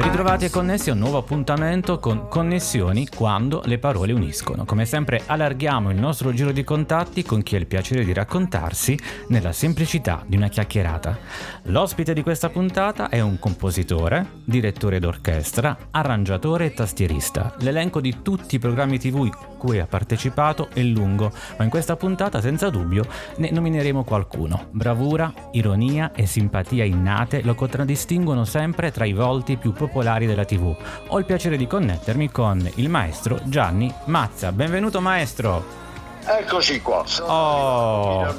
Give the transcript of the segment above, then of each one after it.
Ritrovati e connessi a un nuovo appuntamento con Connessioni quando le parole uniscono. Come sempre allarghiamo il nostro giro di contatti con chi ha il piacere di raccontarsi nella semplicità di una chiacchierata. L'ospite di questa puntata è un compositore, direttore d'orchestra, arrangiatore e tastierista. L'elenco di tutti i programmi TV cui ha partecipato è lungo, ma in questa puntata senza dubbio ne nomineremo qualcuno. Bravura, ironia e simpatia innate lo contraddistinguono sempre tra i volti più popolari della TV. Ho il piacere di connettermi con il maestro Gianni Mazza. Benvenuto maestro! Eccoci qua. Oh,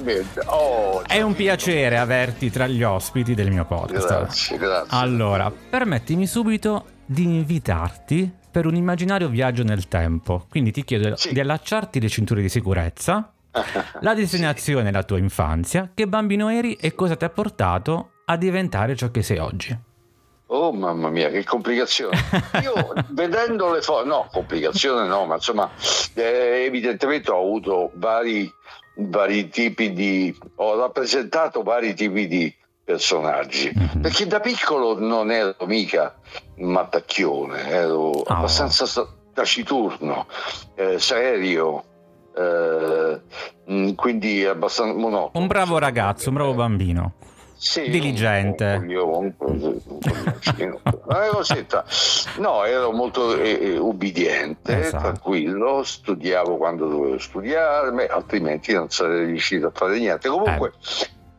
oh, è un piacere averti tra gli ospiti del mio podcast. Grazie, grazie. Allora, permettimi subito di invitarti per un immaginario viaggio nel tempo. Quindi ti chiedo sì. di allacciarti le cinture di sicurezza, la destinazione sì. la tua infanzia, che bambino eri e cosa ti ha portato a diventare ciò che sei oggi. Oh mamma mia, che complicazione. Io vedendo le foto, no, complicazione no, ma insomma, eh, evidentemente ho avuto vari, vari tipi di, ho rappresentato vari tipi di personaggi, mm-hmm. perché da piccolo non ero mica mattacchione, ero oh. abbastanza taciturno, eh, serio, eh, mm, quindi abbastanza monotono. Un bravo ragazzo, un bravo bambino. Sì, diligente. Un, un, un, no, ero molto eh, eh, ubbidiente, esatto. tranquillo, studiavo quando dovevo studiare, altrimenti non sarei riuscito a fare niente. Comunque,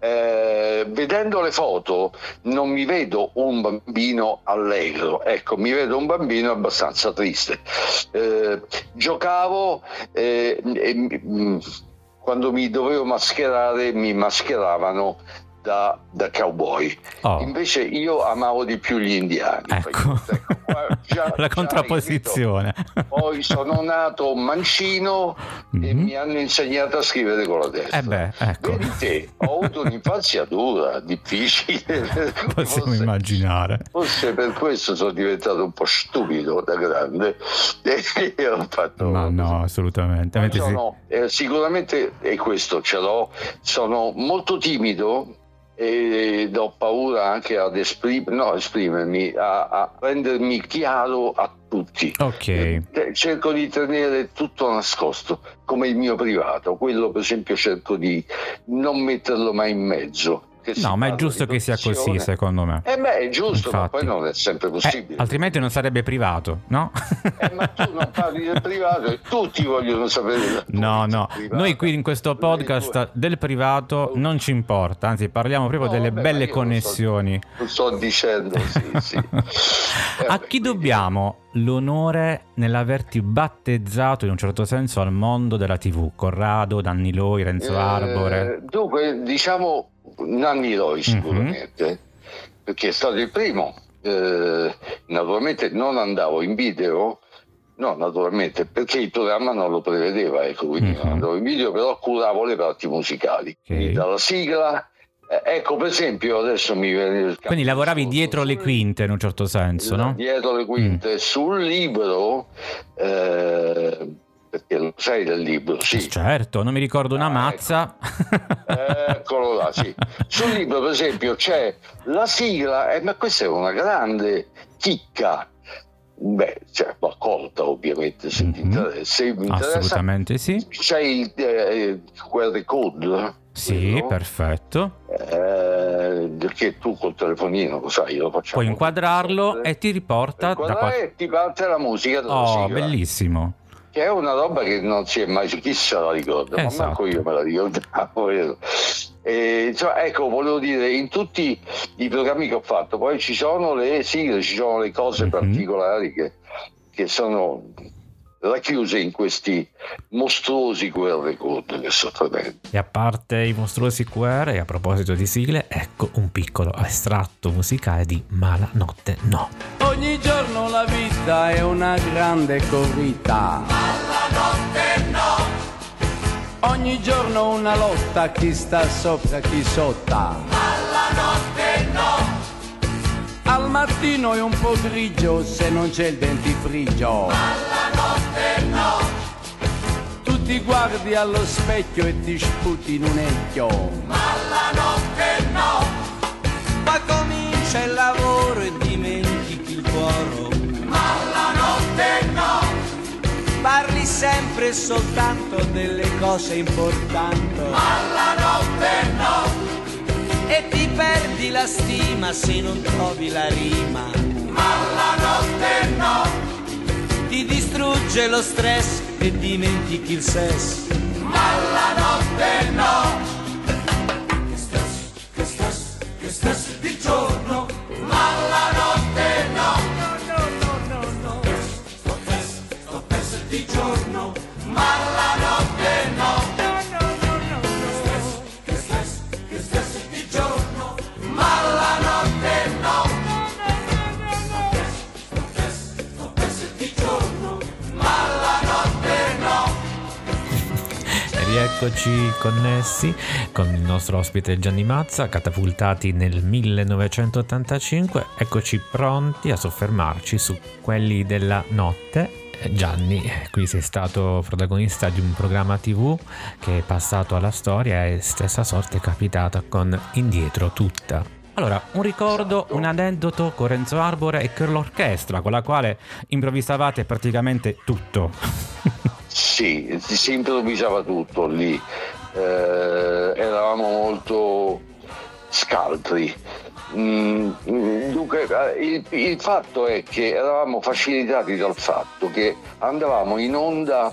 eh. Eh, vedendo le foto non mi vedo un bambino allegro, ecco, mi vedo un bambino abbastanza triste. Eh, giocavo e mm, quando mi dovevo mascherare mi mascheravano da, da cowboy. Oh. Invece io amavo di più gli indiani. Ecco, ecco già, la contrapposizione. Poi sono nato mancino mm-hmm. e mhm. mi hanno insegnato a scrivere con la destra. Eh beh, ecco. Vedi te, ho avuto un'infanzia dura, difficile. Possiamo forse, immaginare. Forse per questo sono diventato un po' stupido da grande. E ho fatto... Ma no, assolutamente. Sono, sì. eh, sicuramente, e questo ce l'ho, sono molto timido ed ho paura anche ad esprim- no, esprimermi, a, a, rendermi chiaro a tutti. Okay. Eh, cerco di tenere tutto nascosto, come il mio privato, quello per esempio cerco di non metterlo mai in mezzo no, ma è giusto che sia così, secondo me. Eh beh, è giusto, Infatti. ma poi non è sempre eh, possibile. Eh, altrimenti non sarebbe privato, no? eh, ma tu non parli del privato e tutti vogliono sapere. No, no, noi qui in questo podcast del privato non ci importa, anzi parliamo proprio no, delle vabbè, belle connessioni. Lo sto, sto, dicendo, sì, sì. eh, A chi dobbiamo l'onore nell'averti battezzato in un certo senso al mondo della TV? Corrado, Danni Loi, Renzo eh, Arbore? Dunque, diciamo Nanni Loi mhm. sicuramente, mm-hmm. perché è stato il primo. Eh, naturalmente non andavo in video, no, naturalmente, perché il programma non lo prevedeva, ecco, quindi mm-hmm. non andavo in video, però curavo le parti musicali, okay. quindi dalla sigla. Eh, ecco, per esempio, adesso mi viene Quindi lavoravi dietro le quinte in un certo senso, no? Dietro le quinte. Mm. Sul libro eh, perché lo sai del libro, sì. Certo, non mi ricordo una ah, mazza. Ecco. Eccolo là, sì. Sul libro, per esempio, c'è la sigla, eh, ma questa è una grande chicca. Beh, cioè, ma colta ovviamente se mm-hmm. ti interessa. Se mi Assolutamente sì. C'è il eh, QR code. Sì, quello. perfetto. Eh, perché tu col telefonino lo sai, lo facciamo. Puoi inquadrarlo e ti riporta da qua. E ti parte la musica. Oh, sigla. bellissimo che è una roba che non si è mai chi se la ricorda, esatto. ma manco io me la ricordavo. E, cioè, ecco, volevo dire, in tutti i programmi che ho fatto, poi ci sono le sigle, ci sono le cose mm-hmm. particolari che, che sono racchiuse in questi mostruosi QR code che sono tremendi. E a parte i mostruosi QR, e a proposito di sigle, ecco un piccolo estratto musicale di Mala Notte No. Ogni giorno la vita è una grande corrida. Mala Notte No. Ogni giorno una lotta, chi sta sopra, chi sotto. Alla notte no. Al mattino è un po' grigio se non c'è il dentifricio. Alla notte no. Tu ti guardi allo specchio e ti sputi in un ecchio. Ma la notte no. Ma comincia il lavoro e dimentichi il cuore. Ma la notte no. Parli sempre e soltanto delle cose importanti. Ma la notte no. E ti perdi la stima se non trovi la rima. Ma la notte no. Ti distrugge lo stress e dimentichi il sesso. Ma la notte no. Rieccoci connessi con il nostro ospite Gianni Mazza, catapultati nel 1985, eccoci pronti a soffermarci su quelli della notte. Eh, Gianni, qui sei stato protagonista di un programma tv che è passato alla storia e stessa sorte è capitata con Indietro tutta. Allora, un ricordo, un aneddoto con Renzo Arbore e con l'orchestra con la quale improvvisavate praticamente tutto. Sì, si improvvisava tutto lì, Eh, eravamo molto scaltri. Mm, dunque, eh, il, il fatto è che eravamo facilitati dal fatto che andavamo in onda,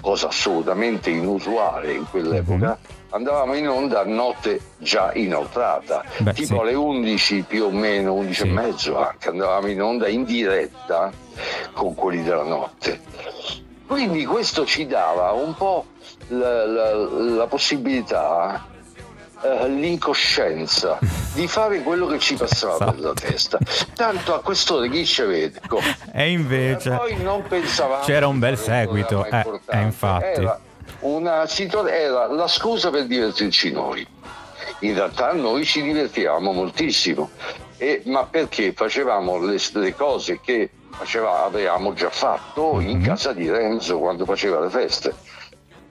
cosa assolutamente inusuale in quell'epoca, andavamo in onda a notte già inoltrata, Beh, tipo sì. alle 11 più o meno, 11 Sì. e mezzo anche, andavamo in onda in diretta con quelli della notte. Quindi questo ci dava un po' la, la- la possibilità, eh, l'incoscienza di fare quello che ci passava per la testa. Tanto a quest'ora chi ci vede? E invece Poi non pensavamo c'era un bel seguito, eh, eh, infatti. Era, una era la scusa per divertirci noi. In realtà noi ci divertivamo moltissimo, E- ma perché facevamo le, le cose che faceva- avevamo già fatto in Mhm. casa di Renzo quando faceva le feste.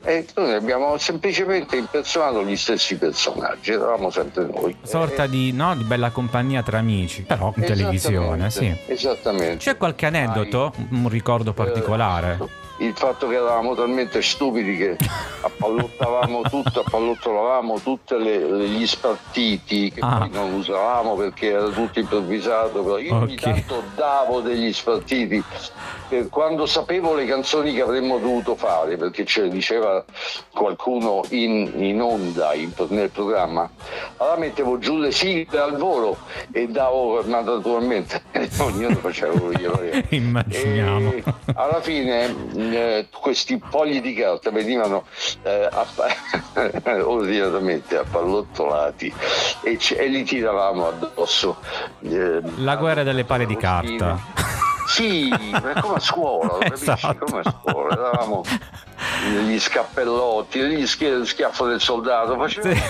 E noi abbiamo semplicemente impersonato gli stessi personaggi, eravamo sempre noi. sorta di, no, di bella compagnia tra amici, però in televisione, sì. Esattamente, Esattamente. C'è qualche aneddoto, un ricordo particolare? Eh, il fatto che eravamo talmente stupidi che appallottavamo tutto, appallottolavamo tutti gli spartiti che Ah. poi non usavamo perché era tutto improvvisato, però io ogni Ok. tanto davo degli spartiti per quando sapevo le canzoni che avremmo dovuto fare, perché ce le diceva qualcuno in, in onda in- nel programma, allora mettevo giù le sigle al volo e davo, naturalmente ognuno faceva quello che gli pareva. Immaginiamo. E alla fine mh, eh, questi fogli di carta venivano eh, app- ordinatamente appallottolati e, ce- e li tiravamo addosso. eh, La guerra delle pale di carta. Sì, ma come a scuola, lo capisci? Esatto. Come a scuola, eravamo gli scappellotti, gli schi- schiaffo del soldato, facevamo Sì.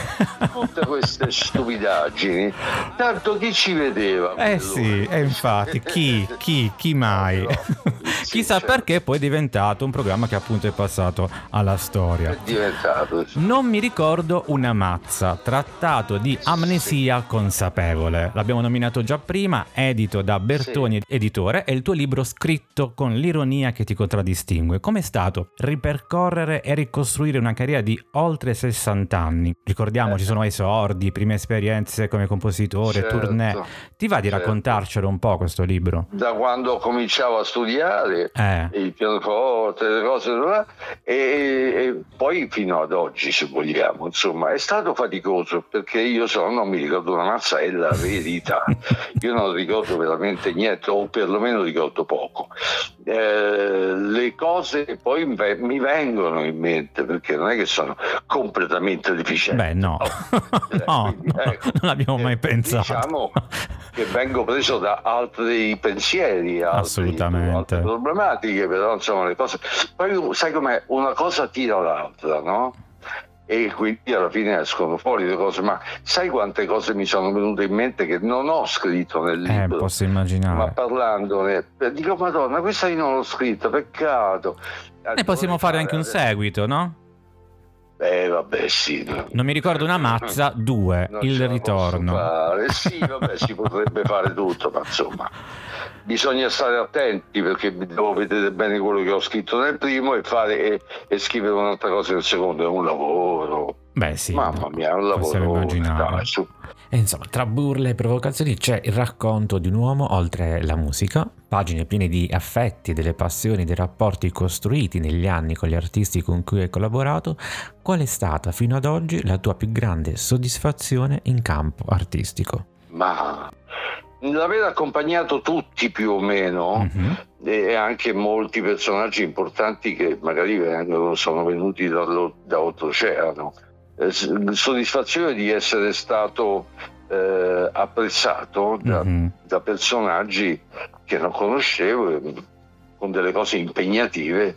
tutte queste stupidaggini, tanto chi ci vedeva? Eh sì, e infatti, chi, chi, chi mai? Sì, Chissà certo. perché poi è diventato un programma che appunto è passato alla storia. È diventato. Non mi ricordo una mazza, trattato di amnesia consapevole. L'abbiamo nominato già prima, edito da Bertoni Editore, è il tuo libro scritto con l'ironia che ti contraddistingue. Com'è stato ripercorrere e ricostruire una carriera di oltre 60 anni? Ricordiamo, ci sono esordi, prime esperienze come compositore, Certo, tournée. Ti va di certo. raccontarcelo un po' questo libro? Da quando cominciavo a studiare Eh, il pianoforte, le cose e, e poi fino ad oggi se vogliamo insomma è stato faticoso perché io so, non mi ricordo una mazza è la verità io non ricordo veramente niente o perlomeno ricordo poco Eh, le cose poi mi- mi vengono in mente perché non è che sono completamente deficienti beh no, no, quindi, ecco, non abbiamo mai eh, pensato. Diciamo che vengo preso da altri pensieri, altri- Assolutamente. altre problematiche, però insomma le cose. Poi sai com'è? Una cosa tira l'altra, no? E quindi alla fine escono fuori le cose. Ma sai quante cose mi sono venute in mente che non ho scritto nel Eh, libro? posso immaginare. Ma parlandone, eh, dico Madonna, questa io non l'ho scritta, peccato. E possiamo fare anche un seguito, no? Eh vabbè sì. no. Non mi ricordo una mazza, due, Non il ritorno. fare. Sì, vabbè, si potrebbe fare tutto, ma insomma, bisogna stare attenti perché devo vedere bene quello che ho scritto nel primo e, fare, e, e scrivere un'altra cosa nel secondo. È un lavoro. Beh sì, Mamma mia, un lavoro. immaginare. E insomma, tra burle e provocazioni c'è il racconto di un uomo oltre la musica, pagine piene di affetti, delle passioni, dei rapporti costruiti negli anni con gli artisti con cui hai collaborato. Qual è stata fino ad oggi la tua più grande soddisfazione in campo artistico? Ma l'aver accompagnato tutti più o no? Mhm. e anche molti personaggi importanti che magari vengono, sono venuti dallo- Eh, soddisfazione di essere stato eh, apprezzato da, Mhm. da personaggi che non conoscevo, eh, con delle cose impegnative.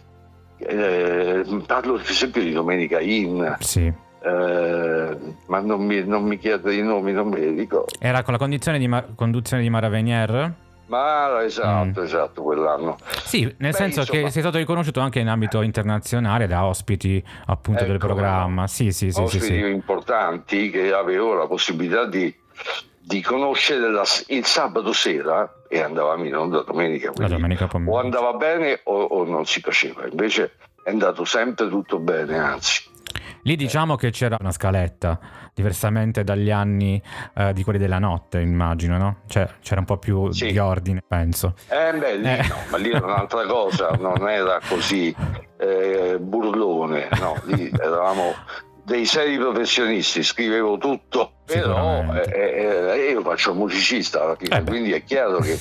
Eh, parlo per esempio di Domenica In, Sì. eh, ma non mi, non mi chiede i nomi, non me li ricordo. Era con la condizione di ma- conduzione di Mara Venier? Ma esatto, Mm. esatto, quell'anno. Sì, nel Beh, senso insomma- che sei stato riconosciuto anche in ambito internazionale da ospiti appunto del Ecco, programma. Sì, sì, sì, sì, ospiti sì. importanti che avevo la possibilità di, di conoscere la- il sabato sera e andavamo in onda domenica. La domenica o pomeriggio. andava bene o, o non si faceva, invece è andato sempre tutto bene, anzi. Lì diciamo che c'era una scaletta, diversamente dagli anni eh, di quelli della notte, immagino, no? Cioè c'era un po' più Sì. di ordine, penso. Eh, beh, lì Eh. no, ma lì era un'altra cosa, non era così eh, burlone, no, lì eravamo dei seri professionisti, scrivevo tutto, però Sicuramente. eh, eh, io faccio musicista alla fine, Eh quindi è chiaro che,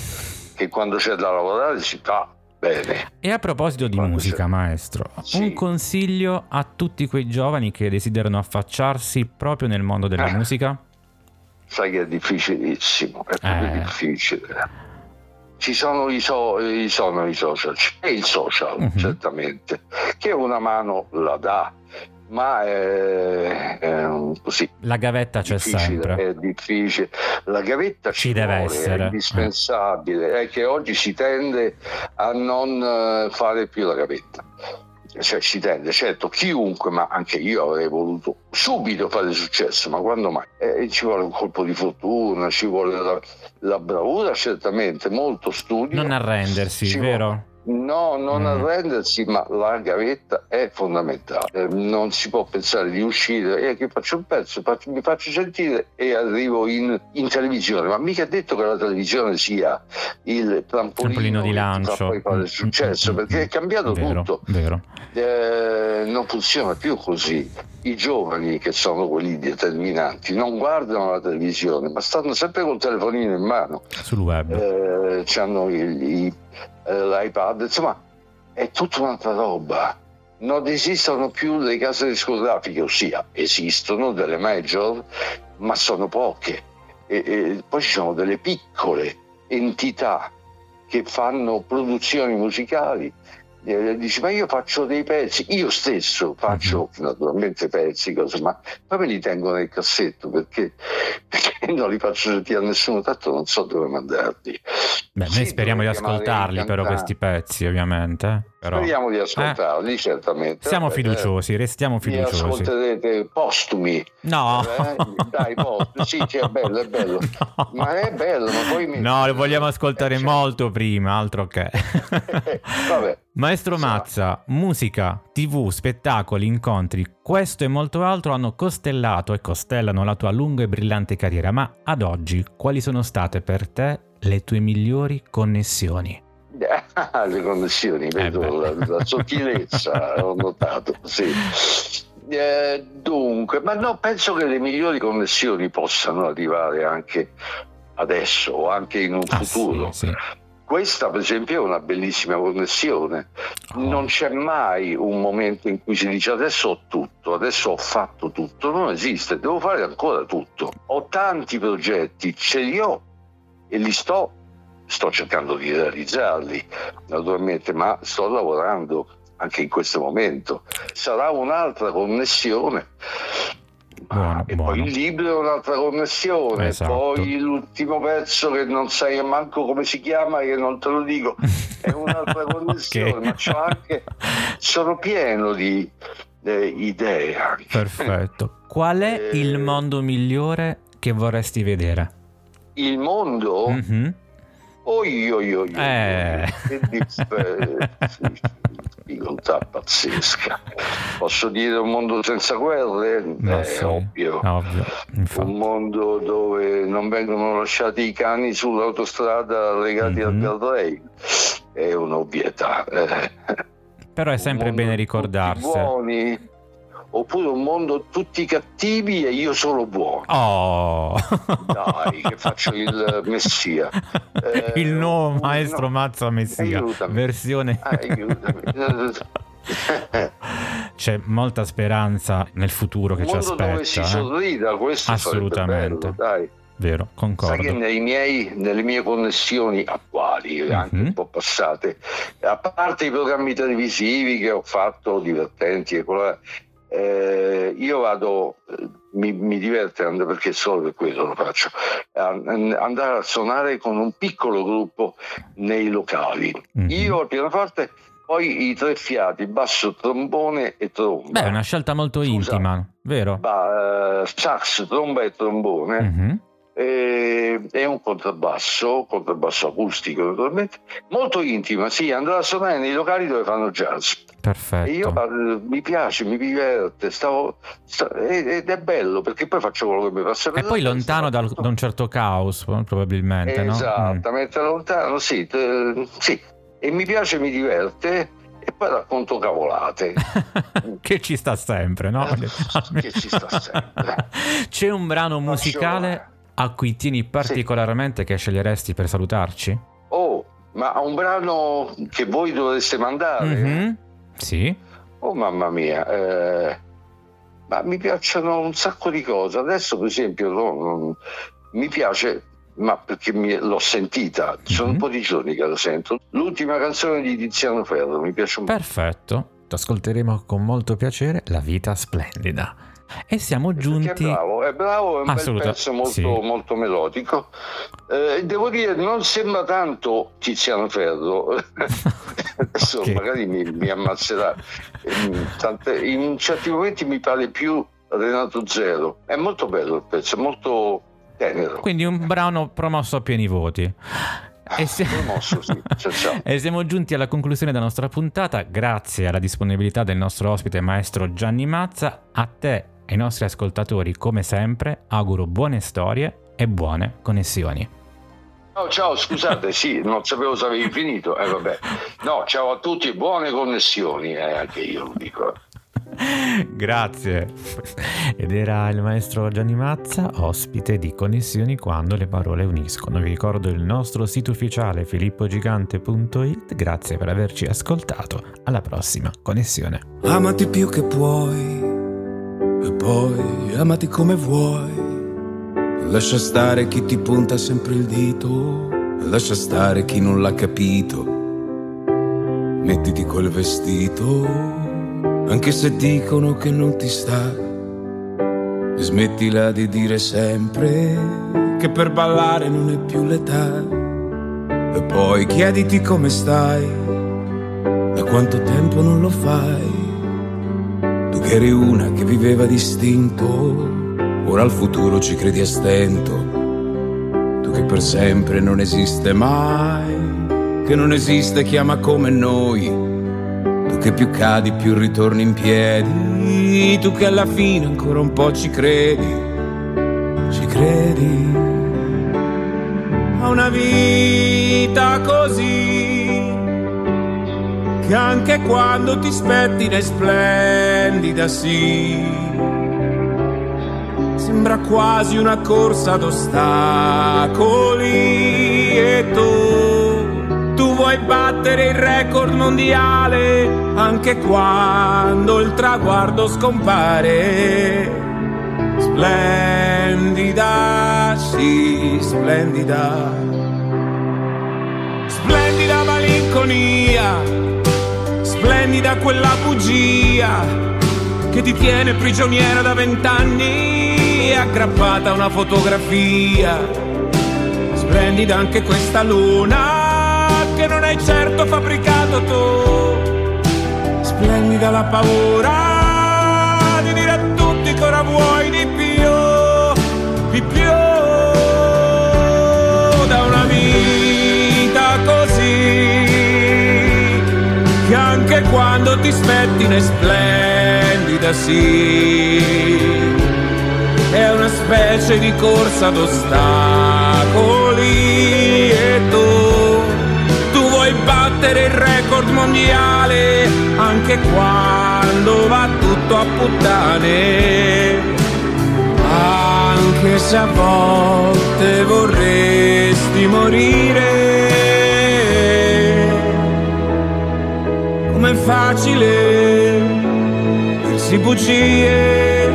che quando c'è da lavorare si fa bene. E a proposito di Quando musica, c'è- maestro, Sì. un consiglio a tutti quei giovani che desiderano affacciarsi proprio nel mondo della Eh. musica? Sai che è difficilissimo, è proprio Eh. difficile. Ci sono i, so- i- sono i social, c'è il social Mhm. certamente, che una mano la dà, ma è, è un- così La gavetta c'è sempre. è difficile. La gavetta Ci ci, deve vuole, essere. è indispensabile, è che oggi si tende a non eh, fare più la gavetta. Cioè, si tende, certo, chiunque, ma anche io avrei voluto subito fare successo, ma quando mai? Eh, ci vuole un colpo di fortuna, ci vuole la, la bravura, certamente, molto studio. Non arrendersi, vero? No, non Mm. arrendersi, ma la gavetta è fondamentale. Eh, Non si può pensare di uscire e che faccio un pezzo, faccio- mi faccio sentire e arrivo in, in televisione. Ma mica è detto che la televisione sia il trampolino, Trampolino di lancio. poi fare Mm, successo, mm, perché è cambiato vero, tutto. Vero. Eh, non funziona più così. I giovani, che sono quelli determinanti, non guardano la televisione, ma stanno sempre col telefonino in mano Sul web. eh, hanno i- eh, l'iPad, insomma è tutta un'altra roba. Non esistono più le case discografiche, ossia esistono delle major, ma sono poche. E, e poi ci sono delle piccole entità che fanno produzioni musicali. Eh, dici, ma io faccio dei pezzi, io stesso faccio naturalmente pezzi, cose, ma poi me li tengo nel cassetto perché, perché non li faccio sentire a nessuno, tanto non so dove mandarli. Beh, noi Sì, speriamo di ascoltarli però questi pezzi, ovviamente. Eh. Però Speriamo di ascoltarli, certamente. siamo Vabbè, fiduciosi, restiamo eh, fiduciosi. ascolterete postumi. No. Eh, dai, postumi. Sì, sì, è bello, è bello. No. Ma è bello, ma poi mi- No, lo vogliamo ascoltare Eh, molto prima, altro che. Vabbè. Maestro. Mazza, musica, tv, spettacoli, incontri, questo e molto altro hanno costellato e costellano la tua lunga e brillante carriera, ma ad oggi quali sono state per te le tue migliori connessioni? Ah, le connessioni, vedo beh. la, la sottilezza, ho notato, sì. Eh, dunque, ma no, penso che le migliori connessioni possano arrivare anche adesso o anche in un Ah, futuro. sì, sì. Questa, per esempio, è una bellissima connessione. Oh. Non c'è mai un momento in cui si dice adesso ho tutto, adesso ho fatto tutto. Non esiste, devo fare ancora tutto. Ho tanti progetti, ce li ho e li sto, sto cercando di realizzarli, naturalmente, ma sto lavorando anche in questo momento. Sarà un'altra connessione. Buono, e buono. poi il libro è un'altra connessione, esatto. poi l'ultimo pezzo che non sai manco come si chiama, che non te lo dico, è un'altra connessione, okay. ma anche, sono pieno di eh, idee. Anche. Perfetto. Qual è eh, il mondo migliore che vorresti vedere? Il mondo? Mm-hmm. Oi, oi, oi, eh. che difficoltà pazzesca. Posso dire un mondo senza guerre? No, eh, sì, ovvio. ovvio un mondo dove non vengono lasciati i cani sull'autostrada legati mm-hmm. al guardrail è un'ovvietà. Eh. Però è sempre bene ricordarsi. Oppure un mondo tutti cattivi e io solo buono. Oh. Dai, che faccio il Messia. Eh, il nuovo maestro no. Mazza Messia. Aiutami. Versione. Aiutami. C'è molta speranza nel futuro che un ci aspetta. Dove si eh? sorrida, questo Assolutamente. Bello, dai. Vero, concordo. Sai che miei, nelle mie connessioni attuali, mm-hmm. anche un po' passate, a parte i programmi televisivi che ho fatto divertenti eh, io vado, mi, mi diverte perché solo per quello lo faccio, andare a suonare con un piccolo gruppo nei locali. Mm-hmm. Io al pianoforte poi i tre fiati, basso, trombone e tromba. Beh, è una scelta molto Scusa, intima, vero? Ba, uh, sax, tromba e trombone. Mm-hmm. E, e, un contrabbasso, contrabbasso acustico naturalmente, molto intima, sì, andrò a suonare nei locali dove fanno jazz. Perfetto. E io mi piace, mi diverte, stavo, sta, ed è bello perché poi faccio quello che mi passa per E poi lontano da un certo caos, probabilmente. Esattamente, no? Mm. lontano, sì, t- sì. E mi piace, mi diverte e poi racconto cavolate. che ci sta sempre, no? che ci sta sempre. C'è un brano musicale a cui tieni particolarmente sì. che sceglieresti per salutarci? Oh, ma un brano che voi dovreste mandare? Mm-hmm. Sì. Oh mamma mia, eh, ma mi piacciono un sacco di cose. Adesso, per esempio, no, mi piace, ma perché mi, l'ho sentita, sono mm-hmm. un po' di giorni che la sento. L'ultima canzone di Tiziano Ferro mi piace un po'. Perfetto, ti ascolteremo con molto piacere. La vita splendida. E siamo giunti. È bravo, è bravo, è un bel pezzo molto, sì. molto melodico. Eh, devo dire, non sembra tanto Tiziano Ferro, adesso okay. magari mi, mi ammazzerà. In, tante, in certi momenti mi pare più Renato Zero. È molto bello il pezzo, molto tenero. Quindi un brano promosso a pieni voti. E, se... Promosso, sì. ciao, ciao. e siamo giunti alla conclusione della nostra puntata. Grazie alla disponibilità del nostro ospite, maestro Gianni Mazza. A te ai nostri ascoltatori, come sempre, auguro buone storie e buone connessioni. Oh, ciao, scusate, sì, non sapevo se avevi finito. Eh, vabbè. No, ciao a tutti, buone connessioni, eh, anche io lo dico. Grazie. Ed era il maestro Gianni Mazza, ospite di Connessioni quando le parole uniscono. Vi ricordo il nostro sito ufficiale filippogigante.it. Grazie per averci ascoltato. Alla prossima connessione. Amati più che puoi poi amati come vuoi. Lascia stare chi ti punta sempre il dito, lascia stare chi non l'ha capito. Mettiti quel vestito, anche se dicono che non ti sta. Smettila di dire sempre che per ballare non è più l'età. E poi chiediti come stai, da quanto tempo non lo fai che eri una che viveva distinto, ora al futuro ci credi a stento. Tu che per sempre non esiste mai, che non esiste chi ama come noi. Tu che più cadi più ritorni in piedi, tu che alla fine ancora un po' ci credi, ci credi a una vita così che anche quando ti spettina è splendida, sì. Sembra quasi una corsa ad ostacoli e tu, tu vuoi battere il record mondiale anche quando il traguardo scompare. Splendida, sì, splendida. Splendida malinconia splendida quella bugia che ti tiene prigioniera da vent'anni aggrappata a una fotografia. Splendida anche questa luna che non hai certo fabbricato tu. Splendida la paura di dire a tutti che ora vuoi di più, di più. Anche quando ti spettine splendida sì. È una specie di corsa d'ostacoli e tu tu vuoi battere il record mondiale anche quando va tutto a puttane. Anche se a volte vorresti morire com'è facile dirsi bugie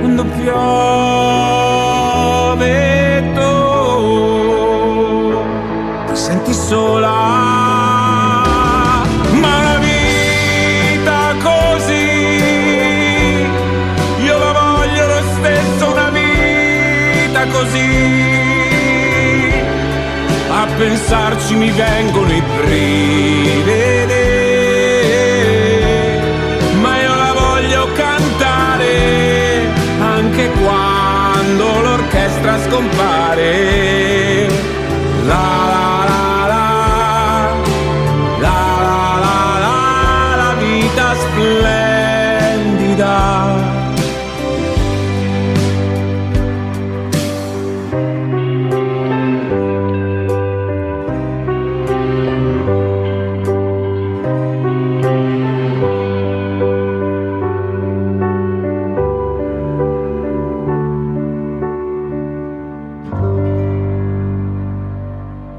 quando piove tu. Ti senti sola così pensarci mi vengono i brividi. Ma io la voglio cantare anche quando l'orchestra scompare. La la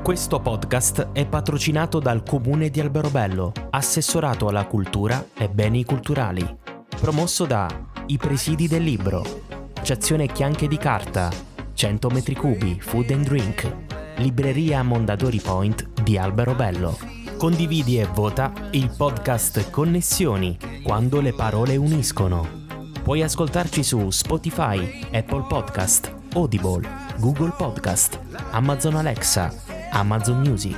Questo podcast è patrocinato dal Comune di Alberobello, assessorato alla cultura e beni culturali, promosso da I Presidi del Libro, Accezione Chianche di Carta, 100 metri cubi, Food and Drink, Libreria Mondadori Point di Alberobello. Condividi e vota il podcast Connessioni, quando le parole uniscono. Puoi ascoltarci su Spotify, Apple Podcast, Audible, Google Podcast, Amazon Alexa, Amazon Music,